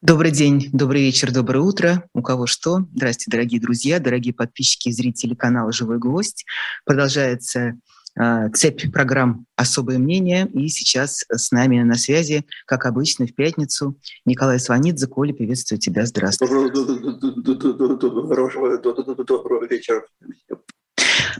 Добрый день, добрый вечер, доброе утро. У кого что. Здравствуйте, дорогие друзья, дорогие подписчики и зрители канала «Живой гвоздь». Продолжается э, цепь программ «Особое мнение». И сейчас с нами на связи, как обычно, в пятницу Николай Сванидзе. Коля, приветствую тебя. Здравствуй. Доброго вечера.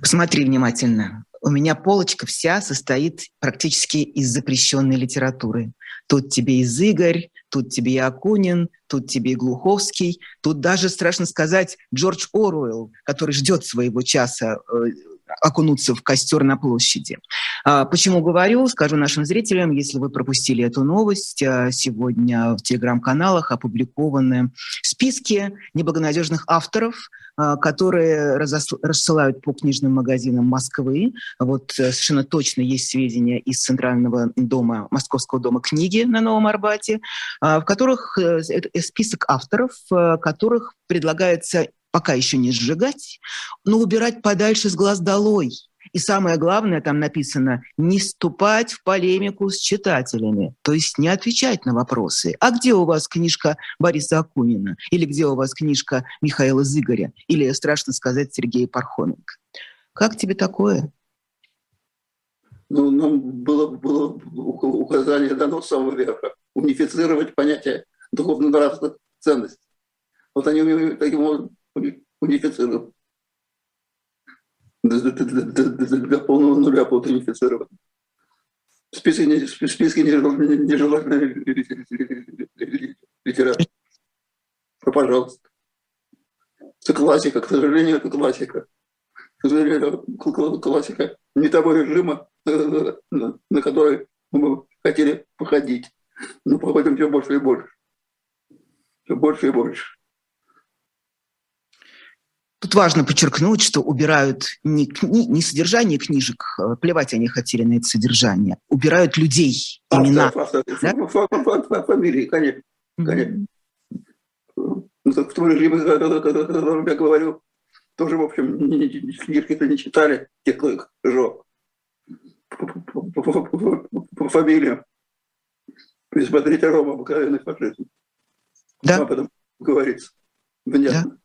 Посмотри внимательно. У меня полочка вся состоит практически из запрещенной литературы. Тут тебе из Игорь, тут тебе и Акунин, тут тебе и Глуховский, тут даже, страшно сказать, Джордж Оруэлл, который ждет своего часа э, окунуться в костер на площади. А, почему говорю? Скажу нашим зрителям, если вы пропустили эту новость, а, сегодня в телеграм-каналах опубликованы списки неблагонадежных авторов, а, которые рассылают по книжным магазинам Москвы. Вот э, совершенно точно есть сведения из Центрального дома, Московского дома книги на Новом Арбате, в которых э, список авторов, э, которых предлагается пока еще не сжигать, но убирать подальше с глаз долой. И самое главное, там написано, не вступать в полемику с читателями, то есть не отвечать на вопросы. А где у вас книжка Бориса Акунина? Или где у вас книжка Михаила Зыгоря? Или, страшно сказать, Сергея Пархоменко? Как тебе такое? Ну, нам было, было указание дано с самого верха унифицировать понятие духовно-нравственных ценностей. Вот они таким унифицирован. До, полного нуля будут унифицированы. Списки, не, списки нежелательной литературы. Пожалуйста. Это классика, к сожалению, это классика. К сожалению, классика не того режима, на, на который мы хотели походить. Но походим все больше и больше. Все больше и больше. Тут важно подчеркнуть, что убирают не, кни, не содержание книжек, э, плевать они хотели на это содержание, убирают людей, имена. Автор, автор, да? Фамилии, конечно. конечно. Ну, в том режиме, о котором я говорю, тоже, в общем, книжки-то не читали, те, кто их жег. По фамилиям. И смотрите, Рома, обыкновенный фашизм. Да. Об этом говорится. Внятно. Да.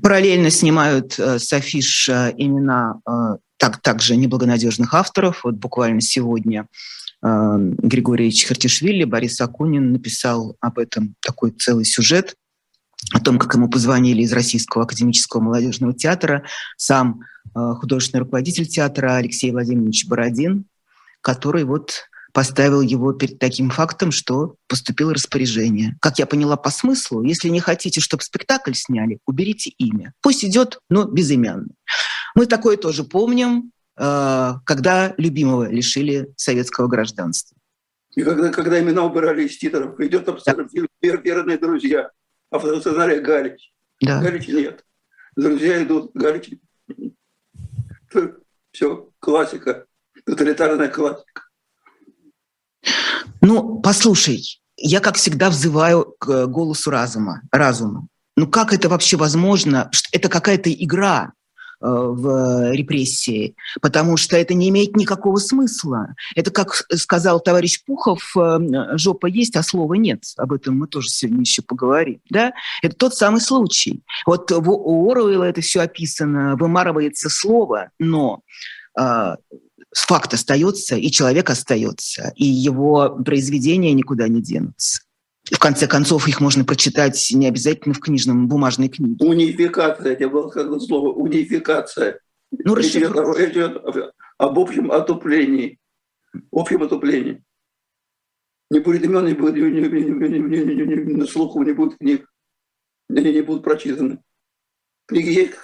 Параллельно снимают э, с афиш э, имена э, так, также неблагонадежных авторов. Вот буквально сегодня э, Григорий Чехартишвили, Борис Акунин написал об этом такой целый сюжет, о том, как ему позвонили из Российского академического молодежного театра, сам э, художественный руководитель театра Алексей Владимирович Бородин, который вот поставил его перед таким фактом, что поступило распоряжение. Как я поняла по смыслу, если не хотите, чтобы спектакль сняли, уберите имя. Пусть идет, но безымянный. Мы такое тоже помним, э, когда любимого лишили советского гражданства. И когда, когда имена убирали из титров, идет абсолютно фильм «Верные друзья», автор сценария Галич. Да. Галич нет. Друзья идут, Галич. Все, классика, тоталитарная классика. Ну, послушай, я, как всегда, взываю к голосу разума. разума. Ну как это вообще возможно? Это какая-то игра э, в репрессии, потому что это не имеет никакого смысла. Это, как сказал товарищ Пухов, э, жопа есть, а слова нет. Об этом мы тоже сегодня еще поговорим. Да? Это тот самый случай. Вот у Оруэлла это все описано, вымарывается слово, но э, факт остается, и человек остается, и его произведения никуда не денутся. В конце концов, их можно прочитать не обязательно в книжном, бумажной книге. Унификация, это было как слово, унификация. Ну, речь идет, речь идет об общем отуплении. Общем отуплении. Не будет имен, не будет, не, не, не, не, не, не, не, на слуху не будет книг. Они не будут прочитаны. Книги есть,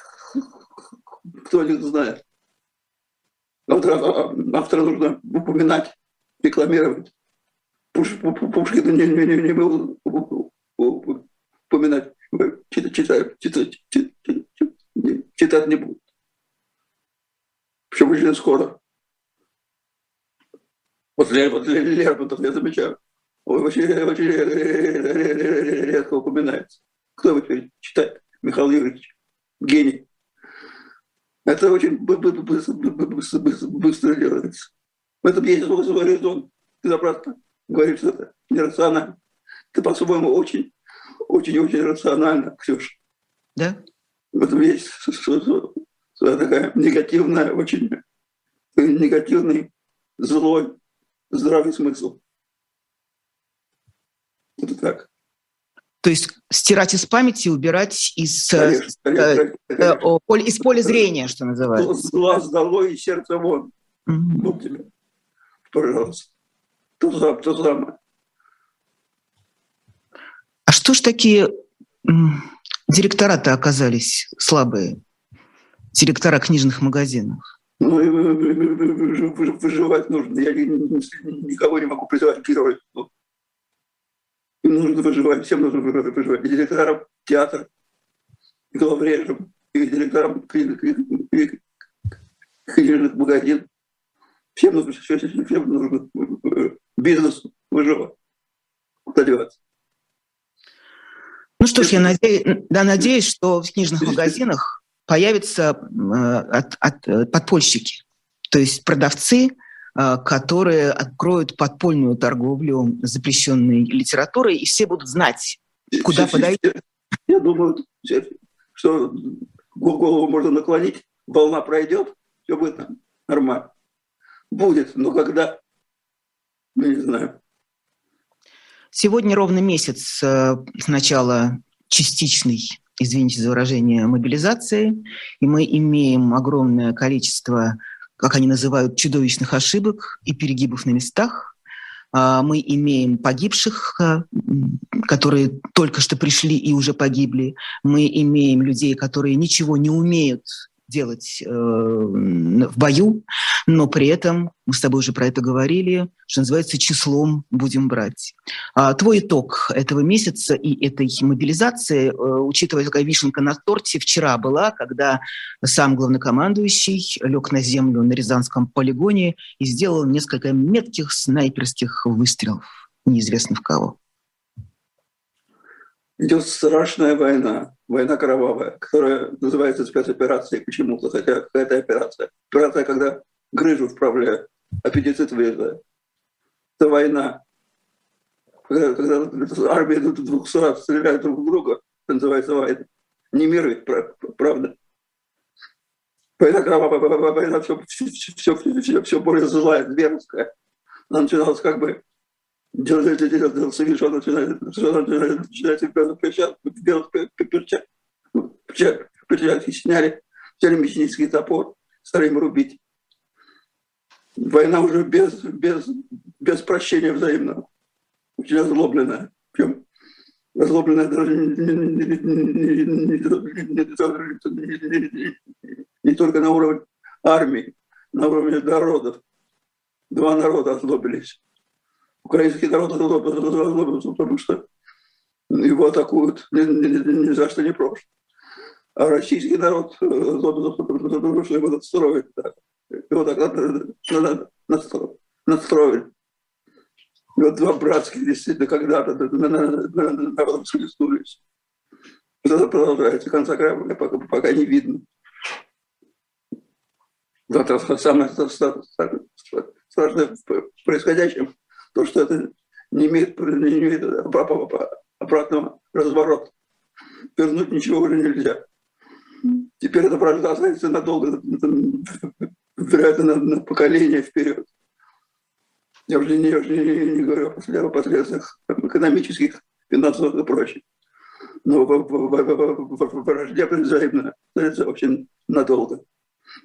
кто их знает. Автора, автора нужно упоминать, рекламировать. Пушкина не, не, не, не был упоминать. Читать, читать, читать, читать не будут. Причем очень скоро. Вот, вот Лермонтов я замечаю. Очень, очень редко упоминается. Кто его теперь читает? Михаил Юрьевич. Гений. Это очень быстро, делается. В этом есть свой резон. Ты напрасно говоришь, что это нерационально. ты по-своему очень, очень-очень рационально, Ксюша. Да? В этом есть такая негативная, очень негативный, злой, здравый смысл. Это так. То есть стирать из памяти, убирать из, конечно, конечно, конечно. Э, из поля зрения, что называется. Глаз долой и сердце вон. Угу. Вот тебе. Пожалуйста. То, самое, то самое. А что ж такие директора-то оказались слабые? Директора книжных магазинов? Ну, выживать нужно. Я никого не могу призывать героев. Им нужно выживать, всем нужно выживать. И директорам театра, и главрежам, и директорам книжных магазинов. Всем нужно, всем нужно бизнес выживать. Куда деваться? Ну что ж, я надеюсь, да, надеюсь, что в книжных магазинах появятся э, от, от, э, подпольщики, то есть продавцы, э, которые откроют подпольную торговлю запрещенной литературой, и все будут знать, куда подойти. Я думаю, что голову можно наклонить, волна пройдет, все будет нормально. Будет, но когда, ну, не знаю. Сегодня ровно месяц с начала частичной извините за выражение, мобилизации, и мы имеем огромное количество, как они называют, чудовищных ошибок и перегибов на местах. А, мы имеем погибших, а, которые только что пришли и уже погибли. Мы имеем людей, которые ничего не умеют делать э, в бою, но при этом, мы с тобой уже про это говорили, что называется, числом будем брать. А, твой итог этого месяца и этой мобилизации, э, учитывая, какая вишенка на торте вчера была, когда сам главнокомандующий лег на землю на Рязанском полигоне и сделал несколько метких снайперских выстрелов, неизвестно в кого идет страшная война, война кровавая, которая называется спецоперацией почему-то, хотя какая-то операция. Операция, когда грыжу вправляют, аппендицит вырезают. Это война. Когда, когда армия двух раз стреляют друг в друга, это называется война. Не мир правда. Война кровавая, война все, все, все, все, все более злая, зверская. Она начиналась как бы совершенно начинает, начинается белых перчатках, белых перчатках, перчатки сняли, взяли мясницкий топор, стали им рубить. Война уже без, без, без прощения взаимного, очень озлобленная. Причем озлобленная даже не только на уровне армии, на уровне народов. Два народа озлобились украинский народ потому что его атакуют ни, ни, ни за что не прошло. А российский народ, потому что его настроили. Да. Его так настроили. И вот два братских действительно когда-то народом схлестнулись. Это продолжается. Конца края пока, пока не видно. Это самое страшное в происходящем то, что это не имеет, не имеет обратного разворота. Вернуть ничего уже нельзя. Теперь это правда останется надолго, вероятно, на, на поколение вперед. Я уже не, я уже не, не говорю о последствиях экономических, финансовых и прочих. Но враждебность взаимно становится вообще надолго.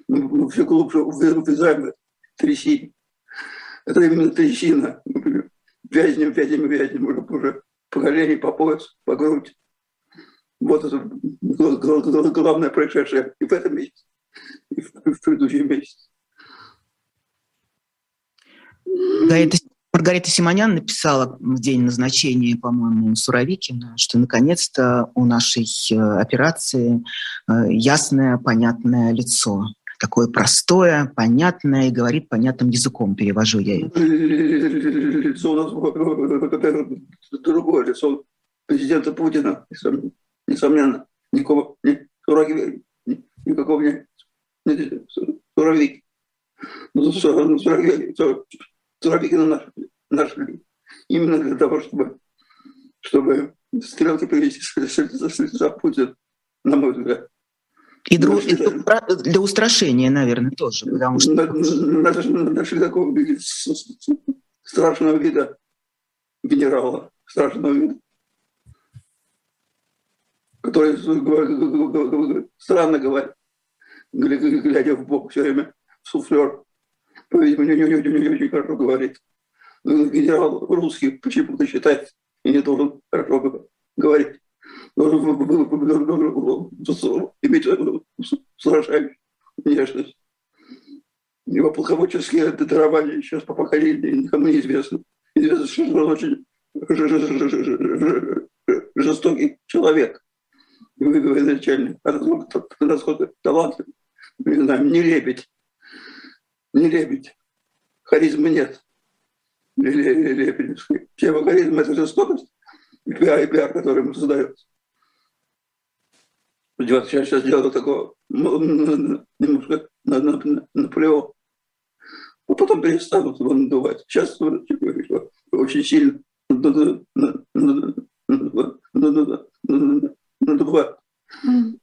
Мы все глубже увязаем трясине. Это именно трещина. Вязнем, вязнем, вязнем уже, уже по колени, по пояс, по грудь. Вот это главное происшедшее и в этом месяце, и в, в предыдущем месяце. Маргарита, Маргарита Симонян написала в день назначения, по-моему, Суровикина, что наконец-то у нашей э, операции э, ясное, понятное лицо такое простое, понятное и говорит понятным языком, перевожу я это. Лицо у нас другое лицо президента Путина, несомненно. Никакого, ни, сураги, никакого не, не суровик. Суровики на наши, наши Именно для того, чтобы, чтобы стрелки привести за Путин, на мой взгляд. И, дру, для устрашения, наверное, тоже. Потому что... Нашли такого страшного вида генерала, страшного вида, который странно говорит, глядя в бок все время, суфлер. По-видимому, не, не, не, не очень хорошо говорит. Генерал русский почему-то считает и не должен хорошо говорить. Должен иметь сражающую внешность. Его полководческие дарования сейчас по поколению никому не известно. Известно, что он очень жестокий человек. Военачальник. Насколько талант, не знаю, не лебедь. Не лебедь. Харизмы нет. Лебедевской. Тема харизма – это жестокость и пиар, и пиар, который ему создается. Сейчас, сейчас делаю такого немножко наплевал. А потом перестанут его надувать. Сейчас очень сильно надувают.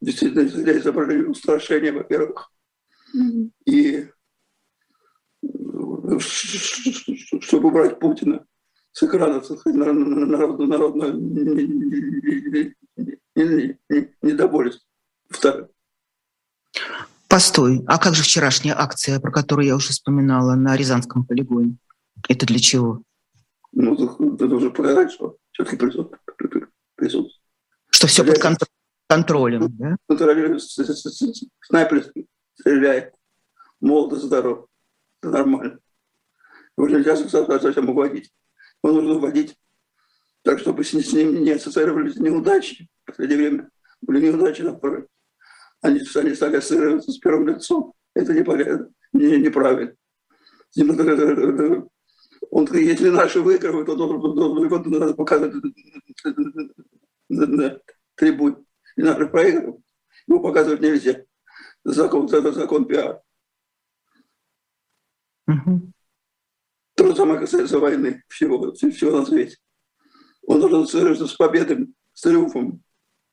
Действительно, для изображения устрашения, во-первых. И чтобы убрать Путина с экрана, народно недовольство. Второе. Постой, а как же вчерашняя акция, про которую я уже вспоминала, на Рязанском полигоне? Это для чего? Ну, это уже показать, что все-таки присутствует. Что все под контролем, да? Снайпер стреляет, молодо здоров, это нормально. Его нельзя совсем уводить. Его нужно уводить так, чтобы с ним не ассоциировались неудачи. В последнее время были неудачи на фронте. Они, они стали ассоциироваться с первым лицом. Это неправильно. Не, неправильно. Он, если наши выигрывают, то должен показывать на трибуне. И наши проигрывают. Его показывать нельзя. Закон, это закон пиар. Угу. То же самое касается войны, всего, всего на свете. Он должен ассоциироваться с победами, с триумфом.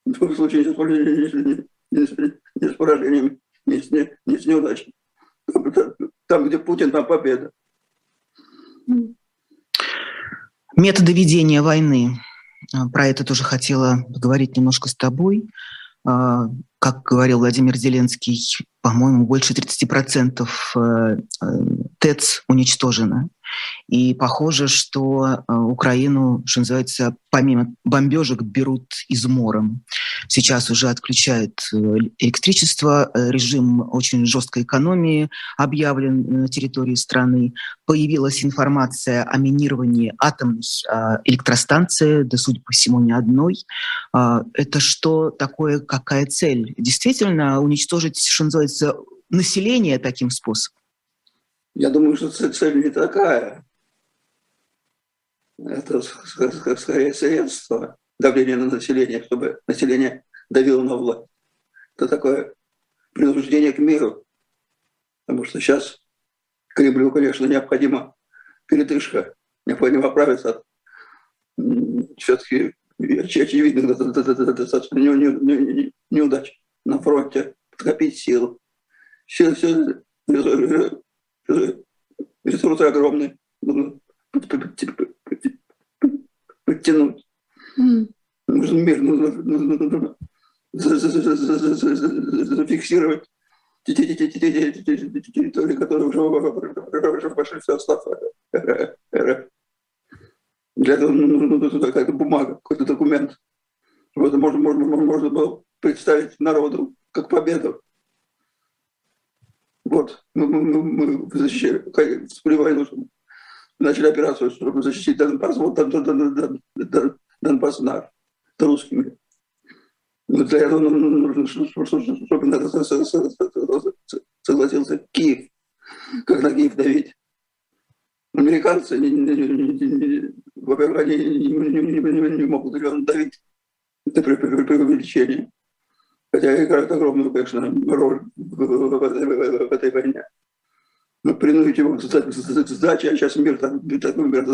В случае не, не, не с поражениями, не с, не, не с неудачей. Там, где Путин, там победа. Методы ведения войны. Про это тоже хотела поговорить немножко с тобой. А, как говорил Владимир Зеленский, по-моему, больше 30% э, э, ТЭЦ уничтожено. И похоже, что э, Украину, что называется, помимо бомбежек берут измором. Сейчас уже отключают э, электричество, э, режим очень жесткой экономии объявлен на территории страны. Появилась информация о минировании атомной электростанции, да, судя по всему, не одной. Это что такое, какая цель? Действительно уничтожить, что называется, население таким способом? Я думаю, что цель не такая. Это скорее средство давления на население, чтобы население давило на власть. Это такое принуждение к миру. Потому что сейчас Кремлю, конечно, необходима передышка, необходимо оправиться от все-таки очевидных достаточно неудач на фронте, подкопить силу. Все, все ресурсы огромные, нужно подтянуть. Нужно мир, нужно зафиксировать территории, которые уже вошли в состав РФ. Для этого нужна какая-то бумага, какой-то документ. Это можно, можно, можно было представить народу как победу. Вот, мы, мы, мы защищали, вступили в войну, начали операцию, чтобы защитить Донбасс, вот Донбасс наш, это русский мир. Но для этого нужно, чтобы согласился Киев. Как на Киев давить? Американцы, во-первых, они не могут давить. Это преувеличение хотя играет огромную, конечно, роль в этой войне. Но принудить его к сдаче, а сейчас мир, так, такой мир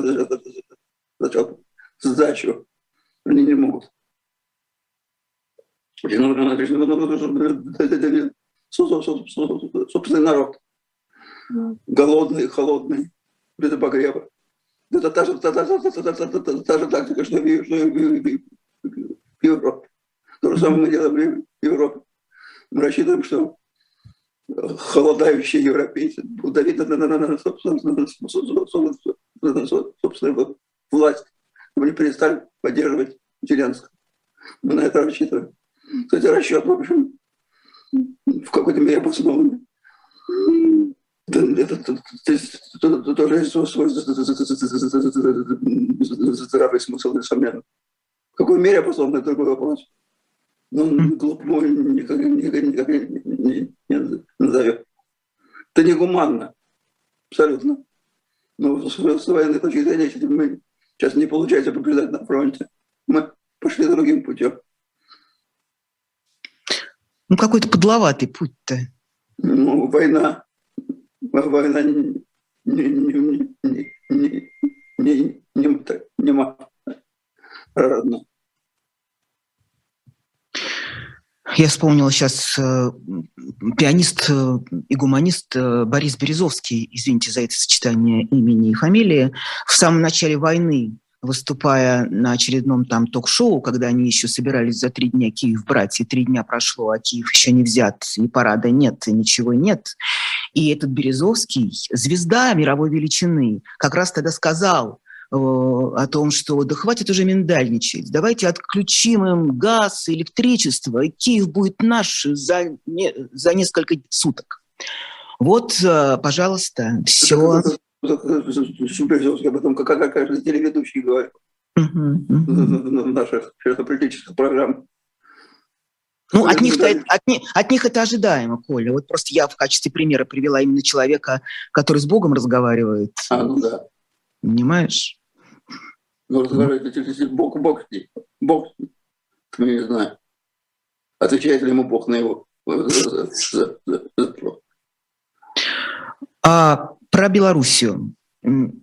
зачал сдачу Они не могут. Собственный народ. Голодный, холодный, без обогрева. Это та же, та, та, та, та, та, та, та, та, же тактика, что в, Европе. То же самое мы делаем Европе. Мы рассчитываем, что холодающие европейцы будут давить на, на, на, на собственную, собственную власть. Мы перестали поддерживать Зеленского. Мы на это рассчитываем. Кстати, расчет, в общем, в какой-то мере обоснованный. Это тоже есть свой здравый смысл, несомненно. В какой мере обоснован, это другой вопрос. Но он глупо никогда, никогда, никогда не, не назовет. Это негуманно, абсолютно. Но с военной точки зрения, если мы сейчас не получается побеждать на фронте, мы пошли другим путем. Ну, какой-то подловатый путь-то. Ну, война. Война не, не, не, не, не, не, не, не, не родна. Я вспомнила сейчас э, пианист э, и гуманист э, Борис Березовский, извините за это сочетание имени и фамилии, в самом начале войны выступая на очередном там ток-шоу, когда они еще собирались за три дня Киев брать, и три дня прошло, а Киев еще не взят, и парада нет, и ничего нет. И этот Березовский, звезда мировой величины, как раз тогда сказал о том, что да хватит уже миндальничать, давайте отключим им газ, электричество, и Киев будет наш за, не, за несколько суток. Вот, э, пожалуйста, все об этом как, каждый телеведущий говорит в наших политических программах. Ну, от них, от, них, от них это ожидаемо, Коля. Вот просто я в качестве примера привела именно человека, который с Богом разговаривает. А, ну да. Понимаешь? Ну, разговаривает, Бог, Бог, Бог, мы не знаем. Отвечает ли ему Бог на его а про Белоруссию.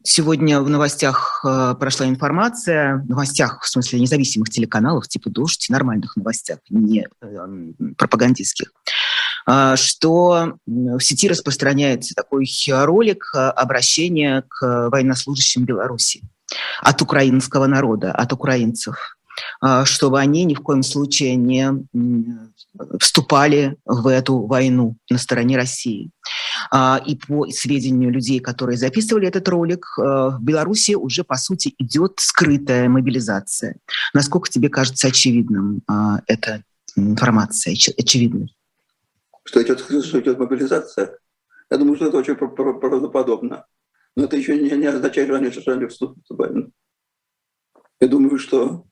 Сегодня в новостях э, прошла информация, в новостях, в смысле независимых телеканалов, типа «Дождь», нормальных новостях, не э, пропагандистских, э, что в сети распространяется такой ролик обращения к военнослужащим Беларуси от украинского народа, от украинцев. А, чтобы они ни в коем случае не вступали в эту войну на стороне России. А, и по сведению людей, которые записывали этот ролик, а, в Беларуси уже, по сути, идет скрытая мобилизация. Насколько тебе кажется очевидным эта информация, очевидной? Что идет, что идет мобилизация? Я думаю, что это очень правдоподобно. Но это еще не, не означает, что они, что они вступят в войну. Я думаю, что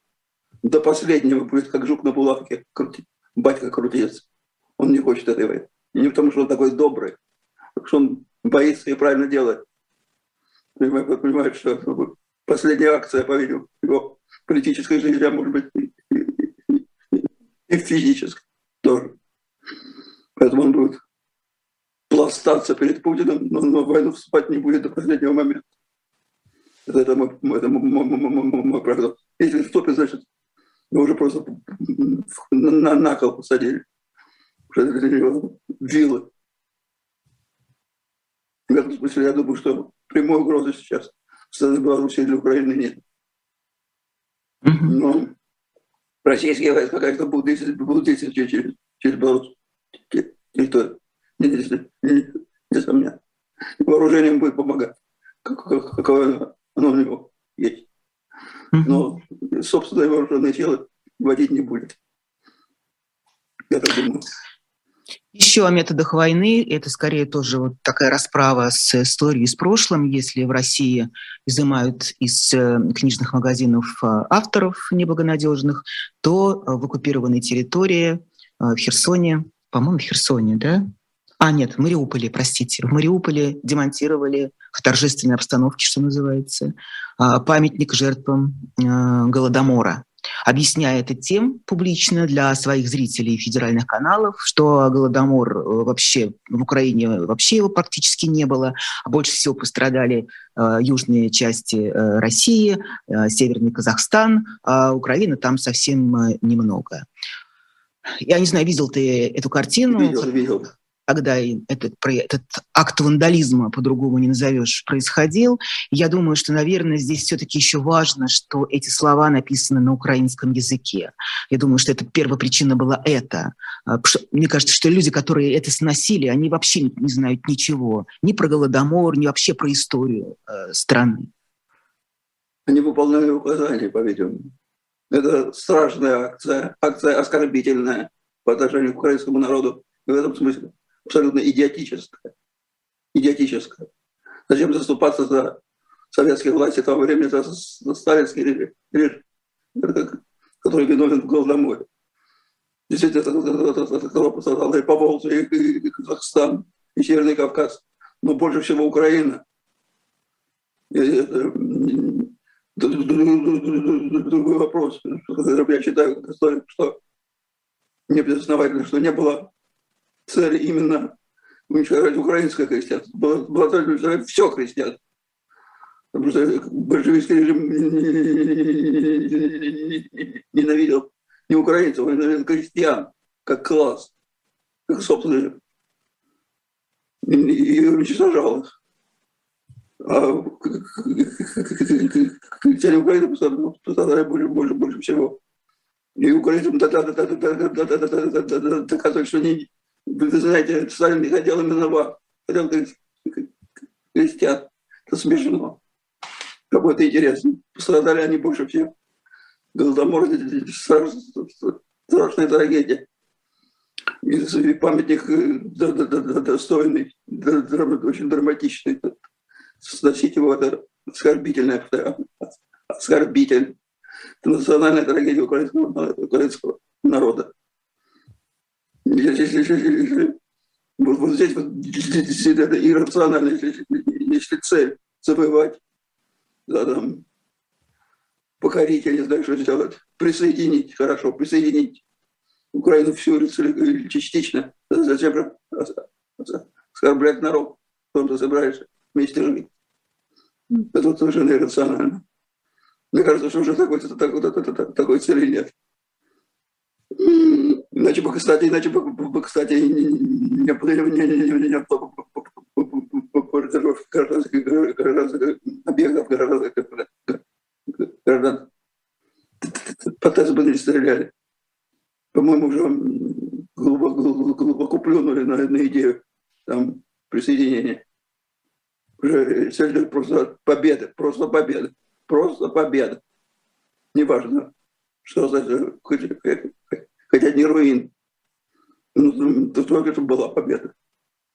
до последнего будет как жук на булавке крутить. Батька крутец. Он не хочет этой войны. Не потому, что он такой добрый, а потому что он боится и правильно делает. Понимает, понимает что последняя акция, по-видимому, его политической жизни, а может быть и, и физической тоже. Поэтому он будет пластаться перед Путиным, но, но войну вступать не будет до последнего момента. Это, это мой, это мой, мой, мой, мой, прогноз. Если вступит, значит, мы уже просто на, на кол посадили. Вилы. В этом смысле я думаю, что прямой угрозы сейчас стороны Беларуси для Украины нет. Но российские войска, конечно, будут действовать, будут действовать через, через Беларусь. Территорию. Несомненно. Вооружением будет помогать. Какое оно у него есть но собственные вооруженные силы вводить не будет. Я так думаю. Еще о методах войны. Это скорее тоже вот такая расправа с историей, с прошлым. Если в России изымают из э, книжных магазинов э, авторов неблагонадежных, то в оккупированной территории, э, в Херсоне, по-моему, в Херсоне, да? А, нет, в Мариуполе, простите. В Мариуполе демонтировали в торжественной обстановке, что называется, а, памятник жертвам а, Голодомора. объясняя это тем публично для своих зрителей федеральных каналов, что Голодомор вообще в Украине вообще его практически не было, а больше всего пострадали южные части России, северный Казахстан, а Украина там совсем немного. Я не знаю, видел ты эту картину? Видел, видел когда этот, этот акт вандализма, по-другому не назовешь, происходил. Я думаю, что, наверное, здесь все-таки еще важно, что эти слова написаны на украинском языке. Я думаю, что это первая причина была это. А, мне кажется, что люди, которые это сносили, они вообще не знают ничего. Ни про Голодомор, ни вообще про историю э, страны. Они выполняли указания, по-видимому. Это страшная акция, акция оскорбительная по отношению к украинскому народу. в этом смысле абсолютно идиотическое. Идиотическое. Зачем заступаться за советские власти того времени, за, сталинский режим, который виновен в Голодоморе. Действительно, это, это, это пострадала и Поволжье, и, и Казахстан, и Северный Кавказ, но больше всего Украина. Это, другой вопрос. Я считаю, что не безосновательно, что не было цели именно уничтожать украинское христианство. Цель уничтожать все христианство. Потому что большевистский режим ненавидел не украинцев, он ненавидел крестьян, как класс, как собственно, и уничтожал их. А крестьяне Украины пострадали больше, больше, больше всего. И украинцам доказывают, что они вы знаете, Сталин не хотел именно вас. Хотел крестьян. Это смешно. Какой-то интересно. Пострадали они больше всех. Голодомор – страшная трагедия. И памятник э, достойный, очень драматичный. Сносить его – это оскорбительное, оскорбитель. Это национальная трагедия украинского, украинского народа. Вот, вот здесь вот это иррационально, если, если цель завоевать, да, там, покорить, я не знаю, что сделать, присоединить, хорошо, присоединить Украину всю или частично, зачем оскорблять народ, в том ты собираешься вместе жить. Это вот совершенно иррационально. Мне кажется, что уже такой, такой, такой цели нет. Иначе бы, кстати, иначе бы, кстати, не, объектов граждан. По ТЭС бы не стреляли. По-моему, уже глубоко, глубоко плюнули на, на идею там, присоединения. Уже цель просто победа, просто победа, просто победа. Неважно, что значит, хотя не руин. Ну, только это была победа.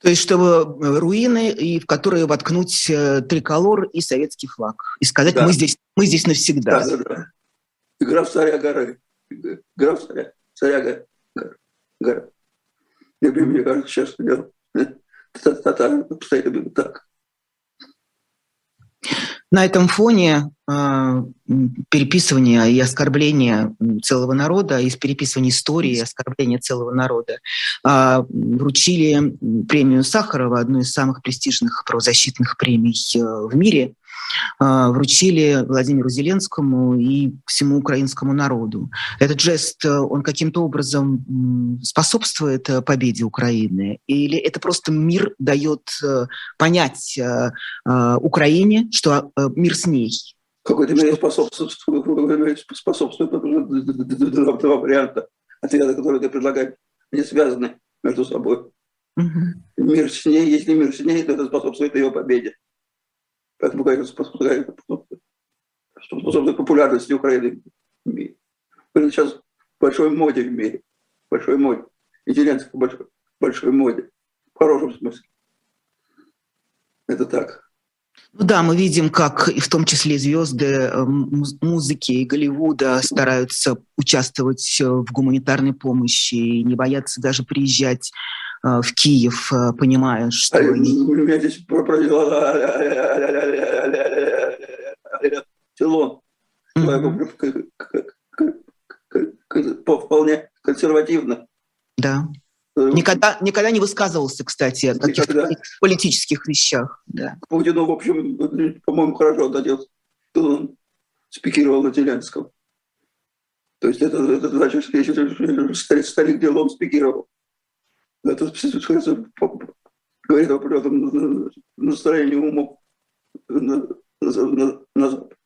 То есть, чтобы э, руины, и в которые воткнуть э, триколор и советский флаг. И сказать, да. мы, здесь, мы здесь навсегда. Да, да, да. Игра в царя горы. Игра в царя, царя горы. гора. Мне, кажется, сейчас татары обстоит именно так. На этом фоне э, переписывания и оскорбления целого народа, из переписывания истории и оскорбления целого народа э, вручили премию Сахарова, одну из самых престижных правозащитных премий э, в мире, а, вручили Владимиру Зеленскому и всему украинскому народу. Этот жест, э, он каким-то образом способствует э, победе Украины? Или это просто мир дает э, понять Украине, что мир с ней? Какой-то мере способствует, способствует два варианта ответа, которые ты предлагаешь, не связаны между собой. Угу. Мир с ней, если мир с ней, то это способствует ее победе. Поэтому, конечно, способствует популярности Украины в мире. Украина сейчас в большой моде в мире. Большой моде. И Зеленский в большой, большой моде. В хорошем смысле. Это так. Ну да, мы видим, как и в том числе звезды э, музыки и Голливуда стараются участвовать э, в гуманитарной помощи и не боятся даже приезжать в Киев, понимая, что... У меня здесь Силон. вполне консервативно. Да. Э, никогда, никогда не высказывался, кстати, о каких-то политических вещах. Да. Путину, в общем, по-моему, хорошо что он спикировал на Зеленском. То есть это, это значит, что старик делом спикировал. Это говорит о настроении умов на, на, на Запад.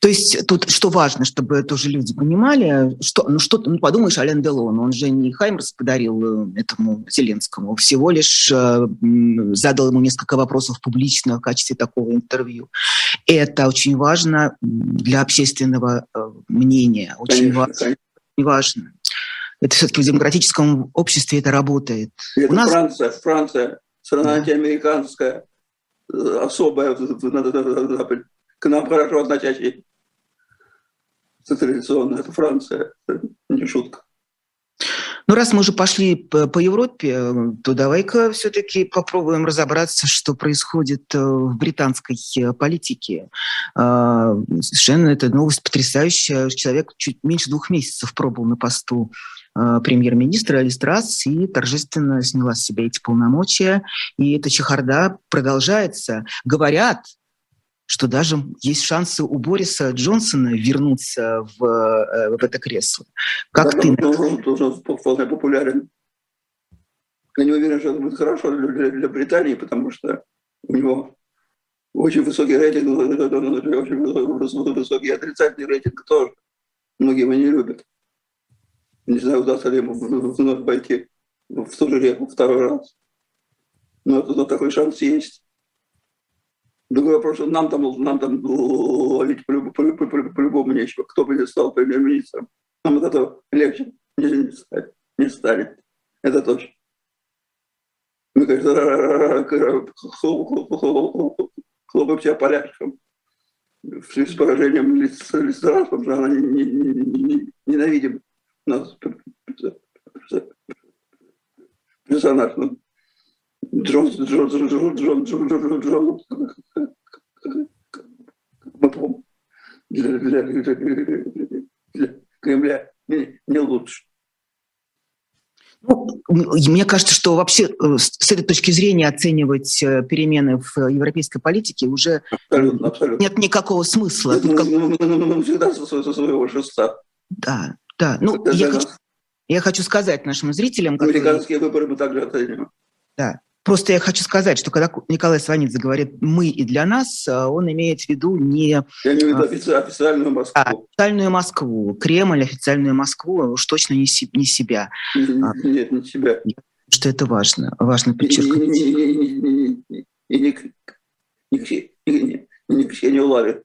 То есть тут что важно, чтобы тоже люди понимали, что, ну что, ну подумаешь, Ален Делон, он же не Хаймерс подарил э, этому Зеленскому, всего лишь э, задал ему несколько вопросов публично в качестве такого интервью. Это очень важно для общественного э, мнения, очень конечно, важно. Конечно. важно. Это все-таки в демократическом обществе это работает. Это У нас... Франция, Франция, страна антиамериканская, э, особая к нам хорошо относящаяся традиционно, это Франция, это не шутка. Ну, раз мы уже пошли по, по Европе, то давай-ка все-таки попробуем разобраться, что происходит э, в британской э, политике. Совершенно эта новость потрясающая. Человек чуть меньше двух месяцев пробовал на посту э, премьер-министра Алис Трасс и торжественно сняла с себя эти полномочия. И эта чехарда продолжается. Говорят, что даже есть шансы у Бориса Джонсона вернуться в, э, в это кресло. Как да, ты? Он тоже вполне популярен. Я не уверен, что это будет хорошо для, для Британии, потому что у него очень высокий рейтинг, очень высокий отрицательный рейтинг тоже. Многие его не любят. Не знаю, удастся ли ему вновь пойти в ту же реку второй раз. Но, но такой шанс есть. Другой вопрос, нам там, нам там ловить по-любому нечего. Кто бы стал премьер-министром, нам от этого легче не, не, станет, не станет. Это точно. Мы, конечно, хлопаем себя поляшком в связи с поражением Листера, потому что она ненавидим нас персонаж. Джон, Джон, Джон, Джон, Джон, Джон, Джон, Джон, для, для, для Кремля не, не лучше. Ну, мне кажется, что вообще с этой точки зрения оценивать перемены в европейской политике уже абсолютно, абсолютно. нет никакого смысла. Мы, мы, мы, мы, всегда со своего шеста. Да, да. Ну, я хочу, я хочу сказать нашим зрителям... Американские которые... выборы мы также оцениваем. Да. Просто я хочу сказать, что когда Николай Сванидзе говорит «мы» и «для нас», э, он имеет в виду не... Я имею в виду официальную Москву. А, официальную Москву. Кремль, официальную Москву, уж точно не, не себя. Нет, не себя. Что это важно, важно подчеркнуть. И не Ксению Лаве.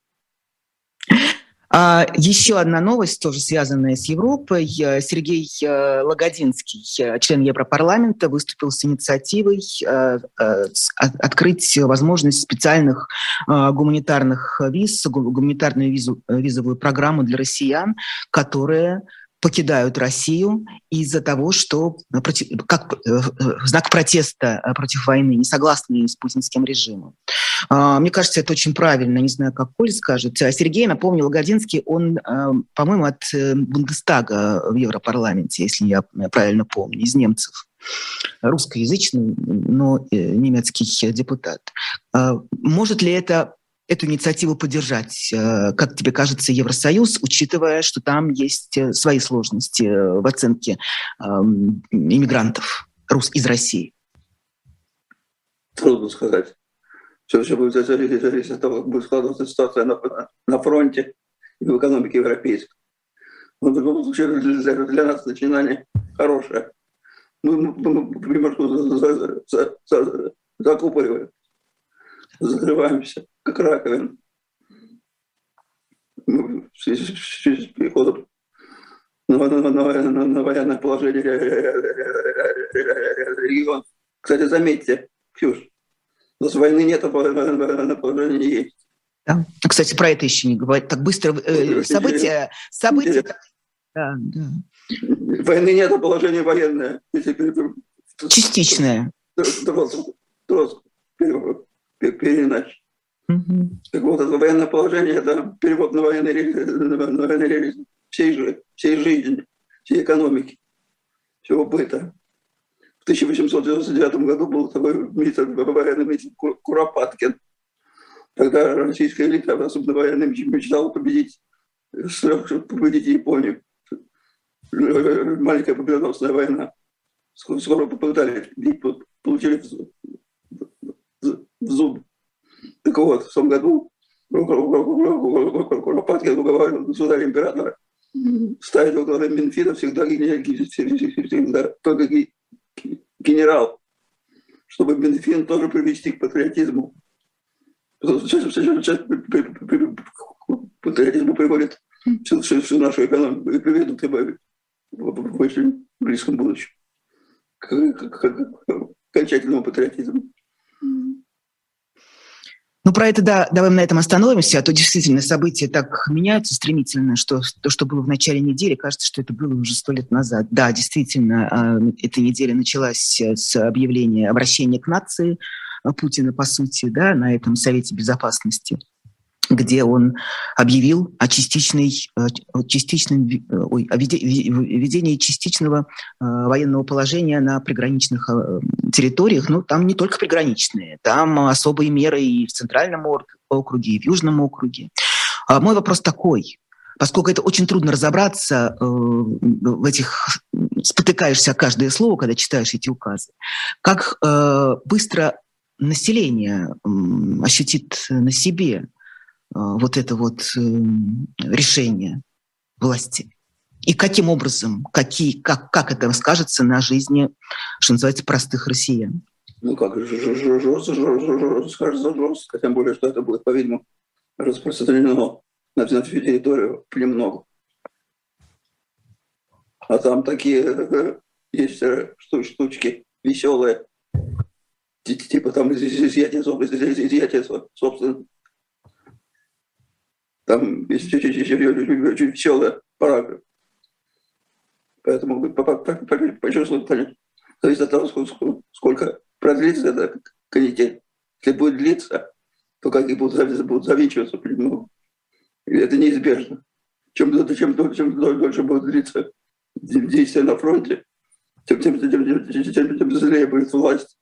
А еще одна новость, тоже связанная с Европой. Сергей э, Лагодинский, э, член Европарламента, выступил с инициативой э, открыть возможность специальных гуманитарных виз, гуманитарную визу, визовую программу для россиян, которые покидают Россию из-за того, что как знак протеста против войны, не согласны с путинским режимом. А, мне кажется, это очень правильно. Не знаю, как Коль скажет. А Сергей напомнил, Годинский, он, а, по-моему, от э, Бундестага в Европарламенте, если я правильно помню, из немцев русскоязычный, но э, немецкий депутат. Может ли это эту инициативу поддержать, как тебе кажется, Евросоюз, учитывая, что там есть э, свои сложности в оценке иммигрантов из России? Трудно сказать. Все, все будет зависеть, зависеть от того, как будет складываться ситуация на, на фронте и в экономике европейской. Но в любом случае для, для нас начинание хорошее. Мы, мы, мы примерно за, за, за, закупориваем, закрываемся, как раковина. Мы в связи с переходом на, на, на, на, военное положение регион. Кстати, заметьте, Ксюш, но с войны нет, а положение есть. Да. Кстати, про это еще не говорят. Так быстро э, события... события да, да. Войны нет, а положение военное. Частичное. Троск, переиначе. Угу. Так вот, это военное положение, это перевод на военный, на военный реализм всей, всей жизни, всей экономики, всего быта. В 1899 году был такой министр, военный министр Куропаткин. Тогда российская элита, особенно военная, мечтала победить, победить Японию. Маленькая победоносная война. Скоро попытались, получили в зуб. Так вот, в том году Куропаткин уговаривал государя-императора ставить во главе Минфина всегда, всегда только генерал, чтобы Минфин тоже привести к патриотизму. Сейчас, сейчас, сейчас патриотизму приводит всю, всю, всю нашу экономику и приведут его в очень близком будущем к, к, к, к окончательному патриотизму. Ну, про это, да, давай на этом остановимся, а то действительно события так меняются стремительно, что то, что было в начале недели, кажется, что это было уже сто лет назад. Да, действительно, а, эта неделя началась с объявления обращения к нации Путина, по сути, да, на этом Совете Безопасности где он объявил о, частичной, частичном, ой, о введении частичного э, военного положения на приграничных территориях. Ну, там не только приграничные, там особые меры и в Центральном округе, и в Южном округе. А мой вопрос такой. Поскольку это очень трудно разобраться э, в этих, спотыкаешься каждое слово, когда читаешь эти указы, как быстро население ощутит на себе а, вот это вот эм, решение власти? И каким образом, какие, как, как это скажется на жизни, что называется, простых россиян? Ну как, жестко, жестко, тем более, что это будет, по-видимому, распространено на, всю территорию понемногу. А там такие э, есть э, штучки веселые, типа там изъятие, изъятие собственно, там есть веселая параграф. Поэтому понять. Зависит от того, сколько продлится эта канитель. Если будет длиться, то как и будут, будут завинчиваться понемногу. И это неизбежно. Чем, чем, чем дольше будет длиться действие на фронте, тем, тем, тем, тем, тем, тем, злее будет власть.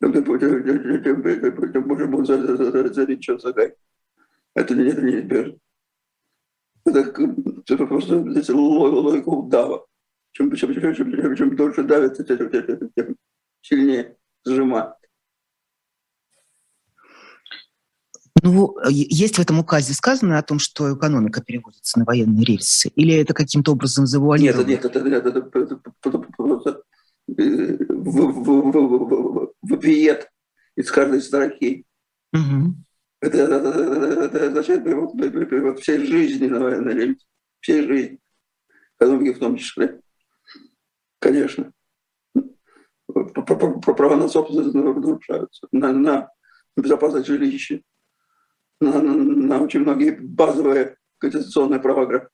Тем, тем, тем, тем, тем, больше будет завинчиваться. Это, это неизбежно. Это, это просто это логика удава. Чем, чем, чем, чем, чем, чем дольше давит, тем сильнее сжимает. Ну, есть в этом указе сказано о том, что экономика переводится на военные рельсы? Или это каким-то образом завуалировано? Нет, нет, это, нет, это, это, это просто вопиет из каждой строки. Угу. Это, это, это, это означает перевод, перевод всей жизни на военной ремонт, всей жизни, экономики в том числе. Конечно. Права на собственность нарушаются, на, на безопасность жилища, на, на, на очень многие базовые конституционные права.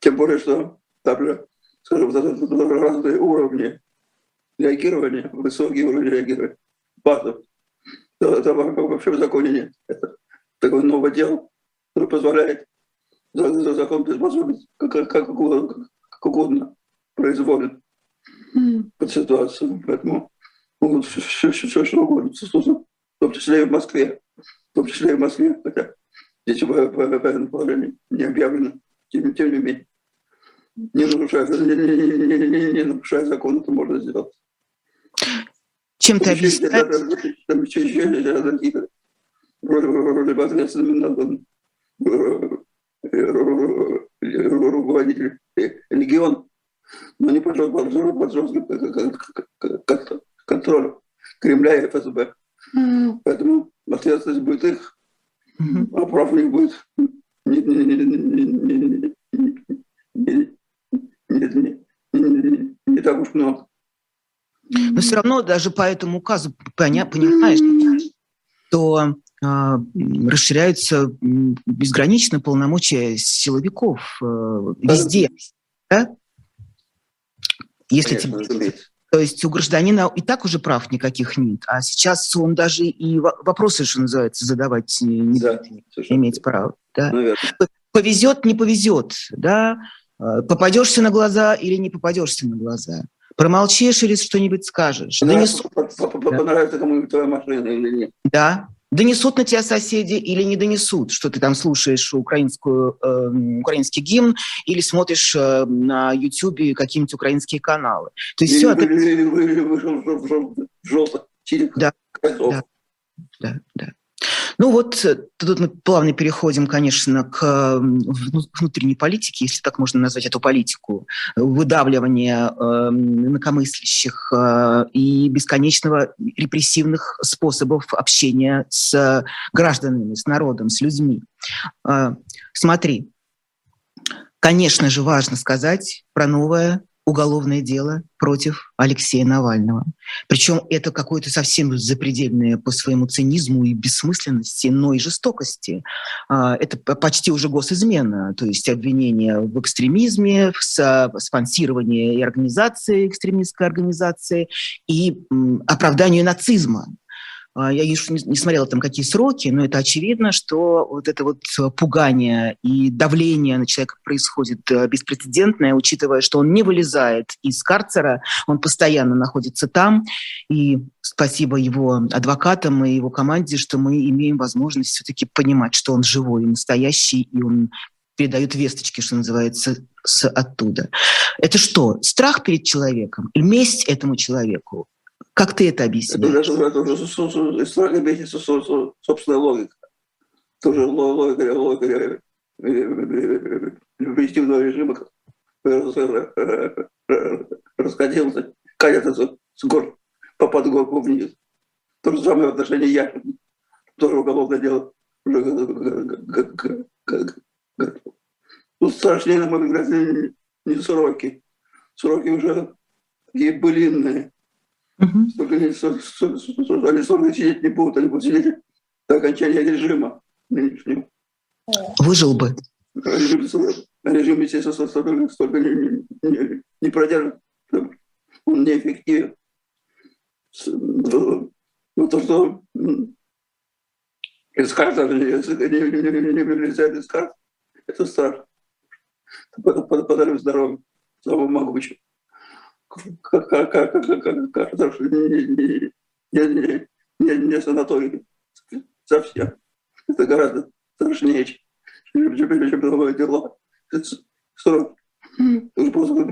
Тем более, что также, скажем, разные уровни реагирования, высокие уровни реагирования, базовые это вообще в законе нет. Это такое новое дело, которое позволяет за закон приспособить как, как, угодно, как угодно, произволен mm. под ситуацию. Поэтому могут все, все, все, что угодно, в том числе и в Москве. В том числе и в Москве, хотя здесь военное положение не объявлено, тем, тем не менее. Не нарушая, не, не, не, не, не нарушая закон, это можно сделать. Чем ты объясняешь? Руководитель легион, но не под жестким контролем Кремля и ФСБ. Поэтому ответственность будет их, а прав у них будет не, не, не, не, не, не, не, не так уж много. Но все равно даже по этому указу понимаешь, что э, расширяются безгранично полномочия силовиков э, везде. Да? Если Конечно, тебе... То есть у гражданина и так уже прав никаких нет, а сейчас он даже и вопросы, что называется, задавать не да, будет иметь права. Да? Повезет, не повезет, да? А, попадешься на глаза или не попадешься на глаза. Промолчишь или что-нибудь скажешь. Понравится, понравится кому-нибудь твоя машина или нет. Да, Донесут на тебя соседи или не донесут, что ты там слушаешь украинскую, э, украинский гимн или смотришь э, на YouTube какие-нибудь украинские каналы. То есть все это... Да, да, да. Ну вот э, тут мы плавно переходим, конечно, к внутренней политике, если так можно назвать эту политику, выдавливания э, инакомыслящих и бесконечного репрессивных способов общения с гражданами, с народом, с людьми. Э, смотри, конечно же, важно сказать про новое уголовное дело против Алексея Навального. Причем это какое-то совсем запредельное по своему цинизму и бессмысленности, но и жестокости. А, это почти уже госизмена, то есть обвинение в экстремизме, в спонсировании и организации экстремистской организации и оправданию нацизма. А, я не смотрела там какие сроки, но это очевидно, что вот это вот пугание и давление на человека происходит э, беспрецедентное, учитывая, что он не вылезает из карцера, он постоянно находится там. И спасибо его адвокатам и его команде, что мы имеем возможность все-таки понимать, что он живой и настоящий, и он передает весточки, что называется, с оттуда. Это что? Страх перед человеком? Месть этому человеку? Как ты это объясняешь? Это, уже собственная логика. Тоже логика, логика репрессивного режима расходился, катится с гор, по подгорку вниз. То же самое в отношении я. Тоже уголовное дело. Тут страшнее, на мой взгляд, не сроки. Сроки уже такие былинные. Угу. Столько они, они столько сидеть не будут, они будут сидеть до окончания режима нынешнего. Выжил бы. Режим, режим естественно, столько, столько не, не, не продержит. Он неэффективен. Ну, то, что из карты не, не, не, не вылезает из карт, это страшно. Подарим здоровье, самому могучему не, не, не, не санаторий совсем. Это гораздо страшнее, чем, чем деловое дело. Срок. Это просто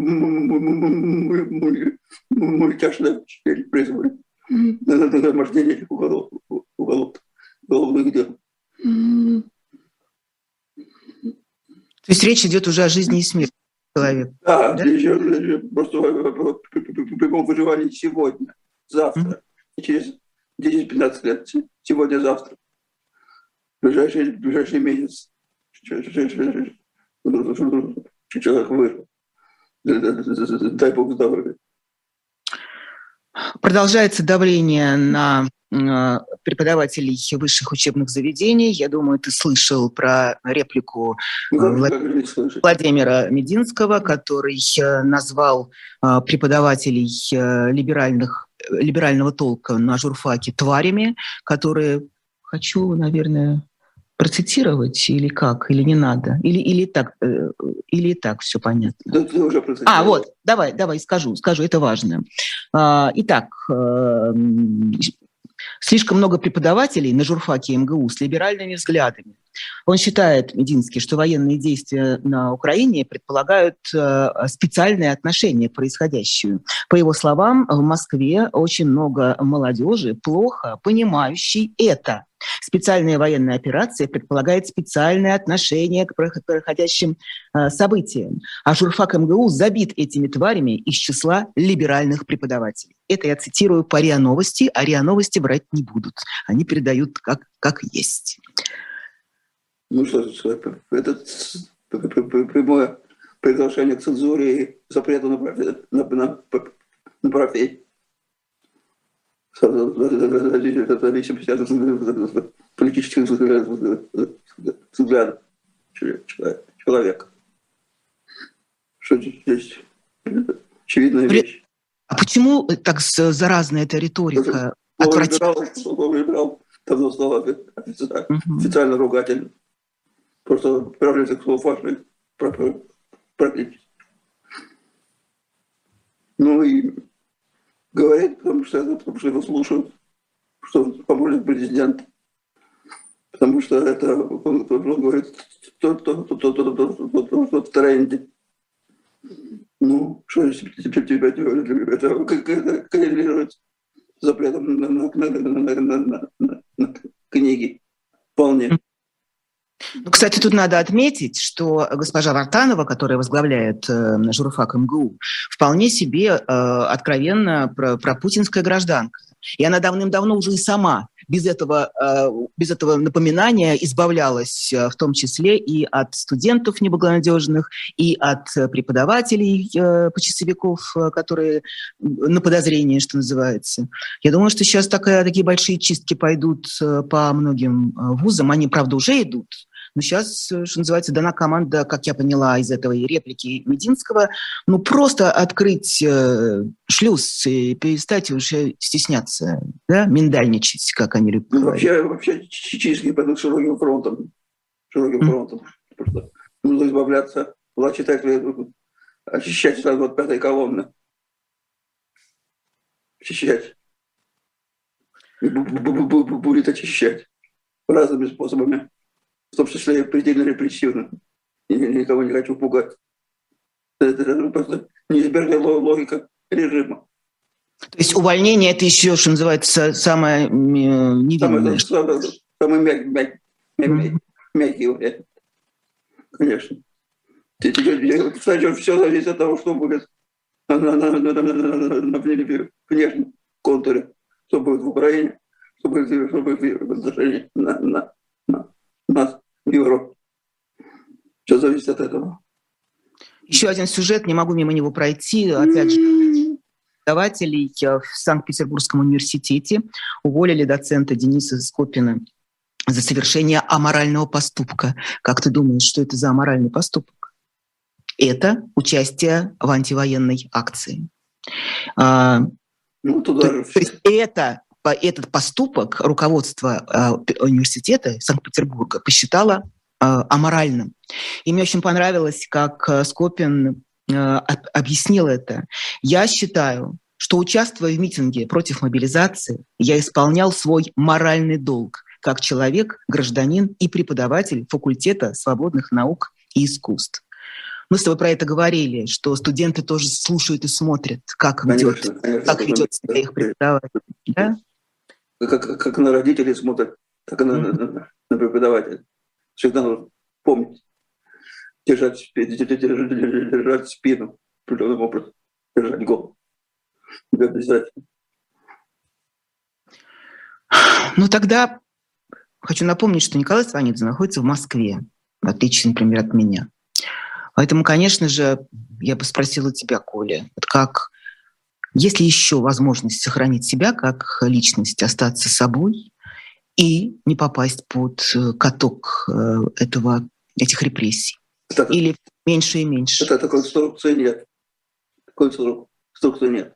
мультяшное происходит. Это нагромождение уголов, уголов, уголовных дел. То есть речь идет уже о жизни и смерти человек. Да, да? Еще, просто при прямом выживании сегодня, завтра, mm-hmm. и через 10-15 лет, сегодня, завтра, ближайший, ближайший месяц человек выжил. Дай Бог здоровья. Продолжается давление на Э, преподавателей высших учебных заведений. Я думаю, ты слышал про реплику э, Владимира Мединского, который э, назвал преподавателей либеральных, либерального толка на журфаке тварями, которые, хочу, наверное, процитировать или как, или не надо, или, или так, или так все понятно. Да, ты уже а, вот, давай, давай, скажу, скажу, это важно. А, итак, Слишком много преподавателей на журфаке МГУ с либеральными взглядами. Он считает, Мединский, что военные действия на Украине предполагают э, специальное отношение к происходящему. По его словам, в Москве очень много молодежи, плохо понимающей это. Специальная военная операция предполагает специальное отношение к происходящим э, событиям. А журфак МГУ забит этими тварями из числа либеральных преподавателей. Это я цитирую по РИА Новости, а РИА Новости брать не будут. Они передают как, как есть. Ну что это прямое приглашение к цензуре и запрету на, на, на, на профессию. Политических взглядов человека. Что здесь очевидная вещь. А почему так заразная эта риторика? Слово либерал, слово либерал давно стало официально, угу. официально ругательным. Просто к слову фашист практически. Ну и говорит, потому что, потому что его слушают, что он поможет президент. Потому что это, он, он говорит, то, то, то, то, то, то, то, то, то, в тренде. Ну, что теперь тебя это коррелирует с запретом на, на, на, на, на, на, на книги? Вполне. Ну, кстати, тут надо отметить, что госпожа Вартанова, которая возглавляет э, журфак МГУ, вполне себе э, откровенно про, про путинская гражданка. И она давным-давно уже и сама без этого, э, без этого напоминания избавлялась э, в том числе и от студентов неблагонадежных, и от преподавателей, э, почасовиков, которые на подозрение, что называется. Я думаю, что сейчас такая, такие большие чистки пойдут по многим вузам. Они, правда, уже идут, но сейчас, э, что называется, дана команда, как я поняла из этой реплики Мединского, ну просто открыть э, шлюз и перестать уже стесняться, да, миндальничать, как они любят. Ну, вообще, вообще чеченские пойдут широким фронтом. Широким mm-hmm. фронтом. Просто нужно избавляться, была читать, очищать сразу от пятой колонны. Очищать. Будет очищать разными способами в том числе и предельно репрессивным. И никого не хочу пугать. Это просто неизбежная логика режима. То есть увольнение – это еще, что называется, самое невинное? Самый, самый мяг, мяг, мяг, мягкий вариант. Конечно. Кстати, все зависит от того, что будет на, на, на, на, на, на, внешнем контуре, что будет в Украине, что будет, что будет в отношении на, на, в Европе. Все зависит от этого. Еще один сюжет, не могу мимо него пройти. Опять же, преподавателей в Санкт-Петербургском университете уволили доцента Дениса Скопина за совершение аморального поступка. Как ты думаешь, что это за аморальный поступок? Это участие в антивоенной акции. А, ну, туда то, то есть это этот поступок руководство э, университета Санкт-Петербурга посчитало э, аморальным. И мне очень понравилось, как э, Скопин объяснил это. Я считаю, что участвуя в митинге против мобилизации, я исполнял свой моральный долг как человек, гражданин и преподаватель факультета свободных наук и искусств. Мы с тобой про это говорили, что студенты тоже слушают и смотрят, как ведет, как ведет себя их преподаватель. Да? Как, как на родителей смотрят, так и на, на, на преподавателя. Всегда нужно помнить, держать, держать, держать спину определенным образом, держать голову. Обязательно. Ну тогда хочу напомнить, что Николай Сванидзе находится в Москве, в отличие, например, от меня. Поэтому, конечно же, я бы спросила тебя, Коля, вот как есть ли еще возможность сохранить себя как личность, остаться собой и не попасть под э, каток э, этого, этих репрессий? Это, Или меньше и меньше? Это такой инструкции нет. Такой инструкции нет.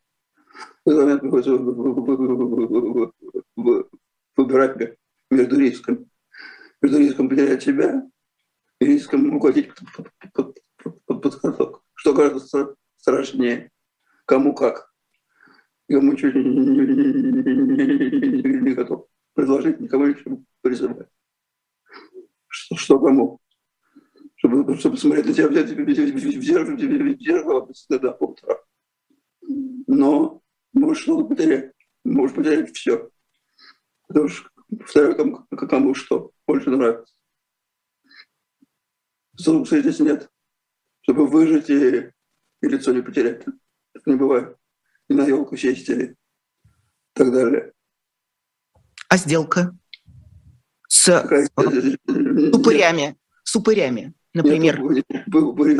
Выбирать между риском. Между риском потерять себя и риском угодить под, под, под, под каток. Что кажется страшнее? Кому как? Я ничего не, не, готов предложить никому ничего призывать. Что, что кому? Чтобы, чтобы смотреть на тебя в зеркало, в зеркало стыда по утрам. Но можешь что-то потерять. Можешь потерять все. Потому что повторяю, кому, кому что больше нравится. Инструкции здесь нет. Чтобы выжить и, и лицо не потерять. Так не бывает на елку сесть и так далее. А сделка с Какая... упырями, с упырями, например. Упыри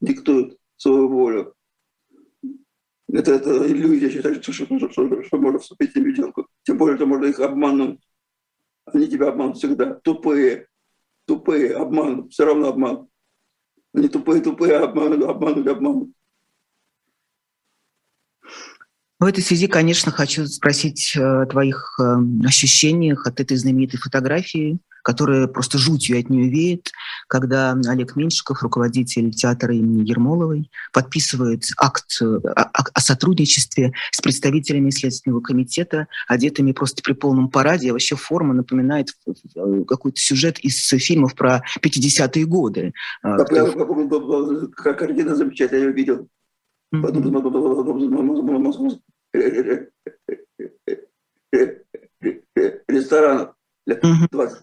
диктуют свою волю. Это, это иллюзия считать, что, что, что, что, что можно вступить в сделку. Тем более, что можно их обмануть. Они тебя обманут всегда. Тупые, тупые, обманут, все равно обманут. Они тупые, тупые, обманут, обманут, обманут. В этой связи, конечно, хочу спросить о твоих э, ощущениях от этой знаменитой фотографии, которая просто жутью от нее веет, когда Олег Меньшиков, руководитель театра имени Ермоловой, подписывает акт э, о, сотрудничестве с представителями Следственного комитета, одетыми просто при полном параде. Вообще форма напоминает э, какой-то сюжет из фильмов про 50-е годы. Как, как картина замечательная, я видел. Mm-hmm ресторанов лет 20.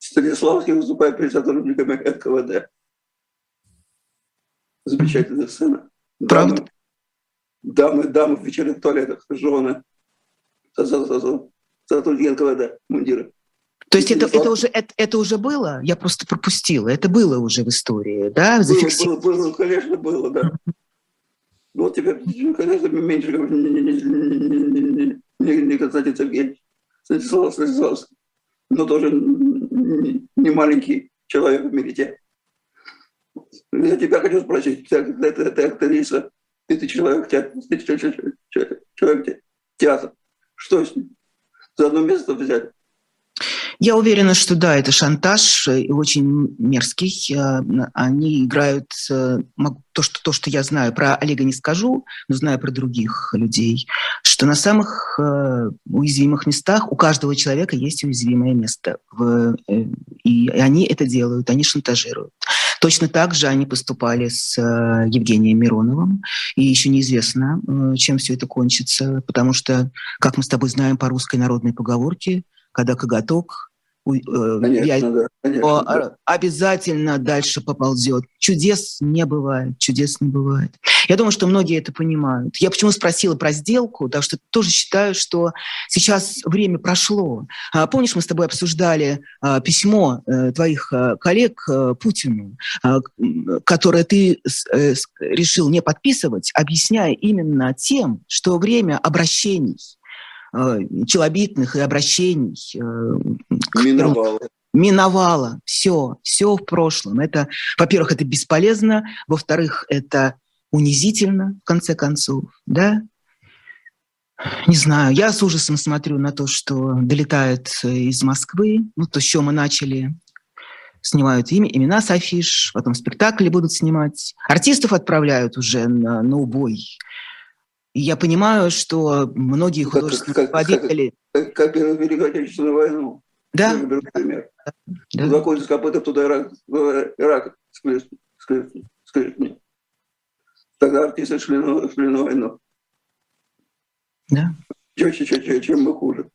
Станиславский выступает перед сотрудниками НКВД. Замечательная сцена. Дамы, дамы, дамы в вечерних туалетах, жены, сотрудники НКВД, мундиры. То есть это, это, уже, это, это уже было? Я просто пропустила. Это было уже в истории, да? Было, было, было, конечно, было, да. Ну, вот тебе, конечно, меньше не, не, не Константин Сергеевич, Станислав Станиславский, но тоже не маленький человек в мире. Я тебя хочу спросить, ты, ты, ты, ты актриса, ты, ты человек, ты человек, человек театр. Что с ним? За одно место взять? Я уверена, что да, это шантаж э, и очень мерзкий. Э, они играют э, то что, то, что я знаю. Про Олега не скажу, но знаю про других людей, что на самых уязвимых местах у каждого человека есть уязвимое место. И они это делают, они шантажируют. Точно так же они поступали с Евгением Мироновым. И еще неизвестно, чем все это кончится, потому что, как мы с тобой знаем по русской народной поговорке, когда коготок конечно, я, да, конечно, да. обязательно дальше поползет. Чудес не бывает, чудес не бывает. Я думаю, что многие это понимают. Я почему спросила про сделку, потому что тоже считаю, что сейчас время прошло. А, помнишь, мы с тобой обсуждали а, письмо а, твоих а, коллег Путину, а, которое ты решил не подписывать, объясняя именно тем, что время обращений Э, челобитных и обращений. Э, миновало. Миновало. Все, все в прошлом. Это, во-первых, это бесполезно, во-вторых, это унизительно, в конце концов, да? Не знаю, я с ужасом смотрю на то, что долетает из Москвы, ну, то, с чего мы начали, снимают имя, имена с афиш, потом спектакли будут снимать. Артистов отправляют уже на, на убой. Я понимаю, что многие художественные как, руководители... Как, как, Первую Великую Отечественную войну. Да. Например. Да. Копытом туда Ирак скрипни. Тогда артисты шли шли на войну. Да. Чем, чем, чем мы хуже.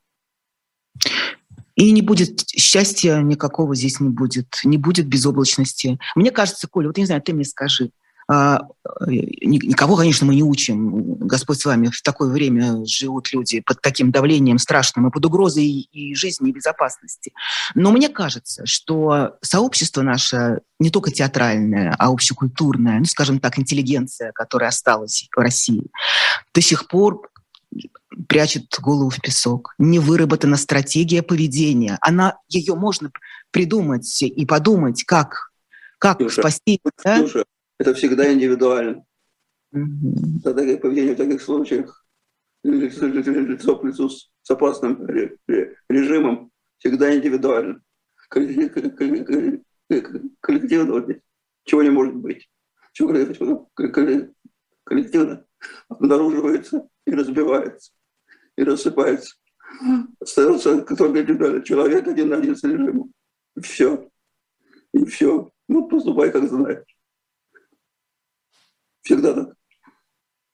И не будет счастья никакого здесь не будет. Не будет безоблачности. Мне кажется, Коля, вот не знаю, ты мне скажи, никого, конечно, мы не учим. Господь с вами. В такое время живут люди под таким давлением страшным и под угрозой и жизни, и безопасности. Но мне кажется, что сообщество наше не только театральное, а общекультурное, ну, скажем так, интеллигенция, которая осталась в России, до сих пор прячет голову в песок. Не выработана стратегия поведения. Она, ее можно придумать и подумать, как, как Слушай, спасти. Слушай, да? Это всегда индивидуально. Mm-hmm. Тогда поведение в таких случаях лицо к лицу с опасным режимом всегда индивидуально. Коллективно чего не может быть. Чего коллективно обнаруживается и разбивается, и рассыпается. Остается только индивидуально. Человек один на один с режимом. И все. И все. Ну, поступай, как знаешь. Всегда так.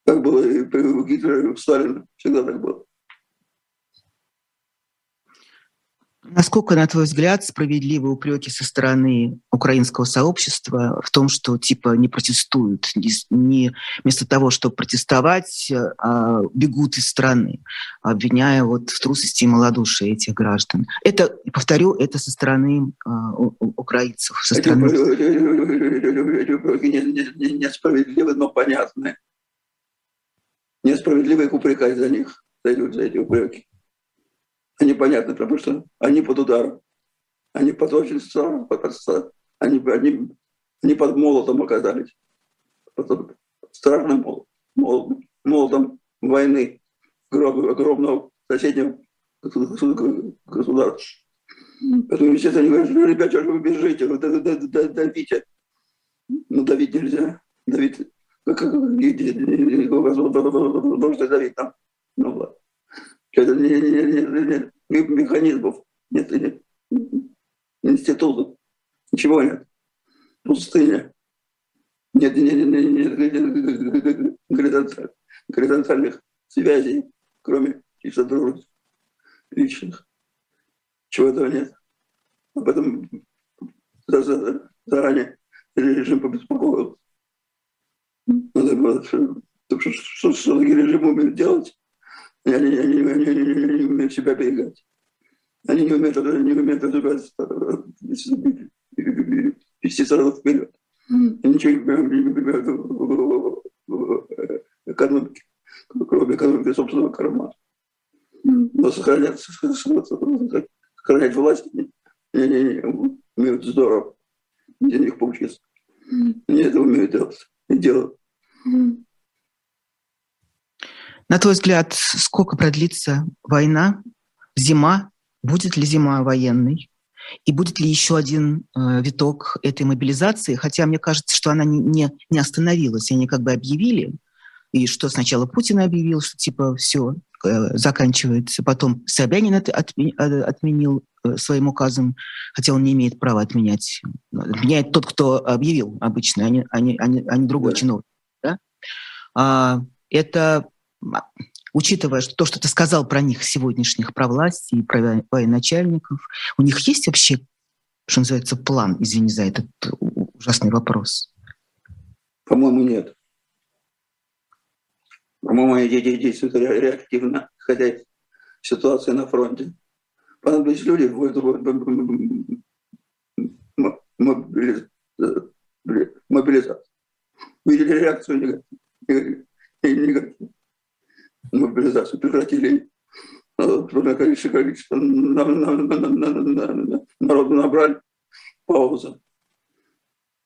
Так было и при Гитлере, и у. Всегда так было. Насколько, на твой взгляд, справедливы упреки со стороны украинского сообщества в том, что типа не протестуют, не, не вместо того, чтобы протестовать, а бегут из страны, обвиняя вот в трусости и малодушии этих граждан? Это, повторю, это со стороны а, украинцев, со стороны... Несправедливы, но понятны. Несправедливо их упрекать за них, за эти упреки непонятно, потому что они под ударом. Они под очень они, они Они под молотом оказались. Под страшным молотом, молотом войны огромного соседнего государства. Поэтому, естественно, они говорят, что, ребята, что вы бежите, вы давите. Ну, давить нельзя. Давить, как, давить там. Ну, ладно. Это не, не, не, не, механизмов, нет, нет, институтов, ничего нет. Пустыня. Нет, нет, нет, нет, нет горизонтальных связей, кроме чисто дружбы личных. Чего этого нет. Об этом заранее режим побеспокоился. Надо было, что, что, что режим умеет делать, они, они, они, они, они не умеют себя берегать. Они не умеют, не умеют развиваться, вести сразу вперед. Они ничего не умеют в экономике, кроме экономики собственного кармана. Но сохранять, сохранять власть они умеют здорово. Для них получится. Они это умеют делать. И делают. На твой взгляд, сколько продлится война, зима? Будет ли зима военной? И будет ли еще один э, виток этой мобилизации? Хотя мне кажется, что она не, не, не остановилась. Они как бы объявили, и что сначала Путин объявил, что типа все, э, заканчивается. Потом Собянин это отме, э, отменил э, своим указом, хотя он не имеет права отменять. Отменяет тот, кто объявил обычно, а не, а не, а не, а не другой чиновник. Да? А, это учитывая то, что ты сказал про них сегодняшних, про власти и про военачальников, у них есть вообще, что называется, план, извини за этот ужасный вопрос? По-моему, нет. По-моему, они действуют реактивно, хотя из ситуации на фронте. Понадобились люди, мобилизация. Видели реакцию негативную мобилизацию прекратили. Количество, количество народу набрали, пауза.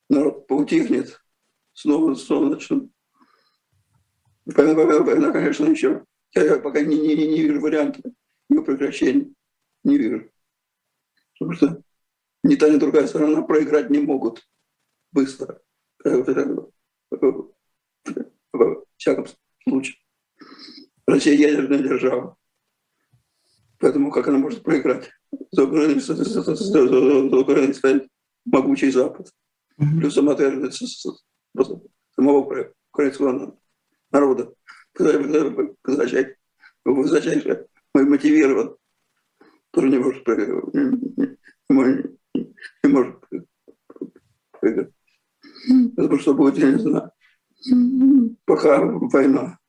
Народ поутихнет, снова, снова начнут. Война, конечно, еще. Я пока не, не, не вижу варианта ее прекращения. Не вижу. Потому что ни та, ни другая сторона проиграть не могут быстро. В всяком случае. Россия ядерная держава. Поэтому как она может проиграть? За Украиной, за, за, за, за Украиной стоит могучий Запад. Плюс самоотверженность самого украинского народа. Казачай, высочайше мотивирован. Тоже не может проиграть. Не, не может проиграть. Потому что будет, я не знаю. Пока война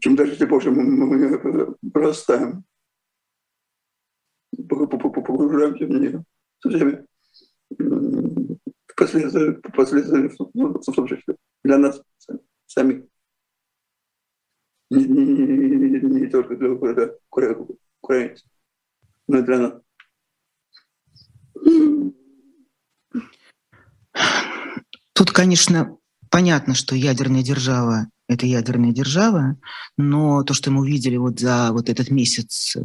чем дальше, больше мы, мы прорастаем, погружаемся в нее со всеми последствиями, последствиями для нас самих. Не, не, не, не только для украинцев, но и для нас. Тут, конечно, понятно, что ядерная держава это ядерная держава, но то, что мы увидели вот за вот этот месяц э,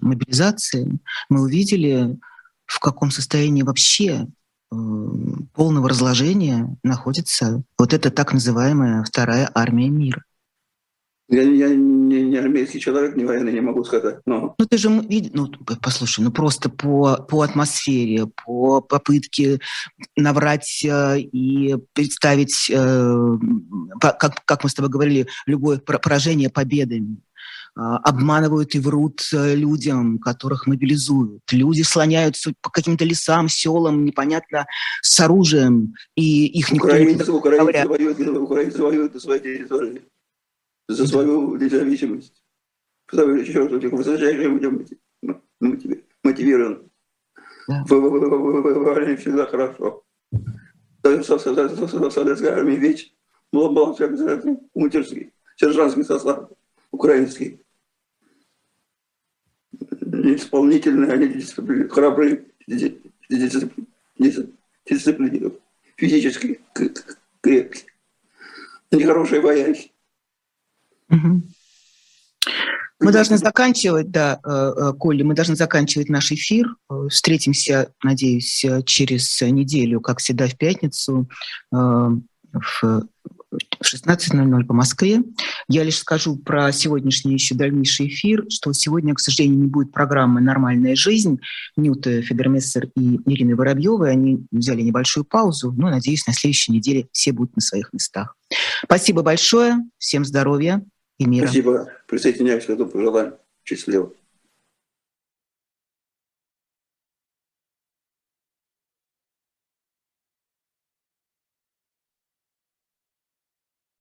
мобилизации, мы увидели, в каком состоянии вообще э, полного разложения находится вот эта так называемая вторая армия мира. Я, я не, не армейский человек, не военный, не могу сказать. Но... Ну ты же ну послушай, ну просто по, по атмосфере, по попытке наврать э, и представить, э, как, как мы с тобой говорили, любое поражение победами. Э, обманывают и врут э, людям, которых мобилизуют. Люди слоняются по каким-то лесам, селам, непонятно, с оружием, и их никто украинцы, не... Украинцы воюют, украинцы воюют на своей территории за свою независимость. Потому еще раз, высочайшие будем мотивированы. Воевали всегда хорошо. В советской армии ведь был баланс унтерский, сержантский состав, украинский. Исполнительные, они храбрые, дисциплинированные. физически крепкие. Они хорошие вояки. Угу. Мы должны заканчивать, да, э, э, Коля, мы должны заканчивать наш эфир. Э, встретимся, надеюсь, через неделю, как всегда, в пятницу в 16.00 по Москве. Я лишь скажу про сегодняшний еще дальнейший эфир, что сегодня, к сожалению, не будет программы «Нормальная жизнь». Нюта Федермессер и Ирина Воробьева, они взяли небольшую паузу, но, надеюсь, на следующей неделе все будут на своих местах. Спасибо большое, всем здоровья и мира. Спасибо. К этому пожеланию. Счастливо.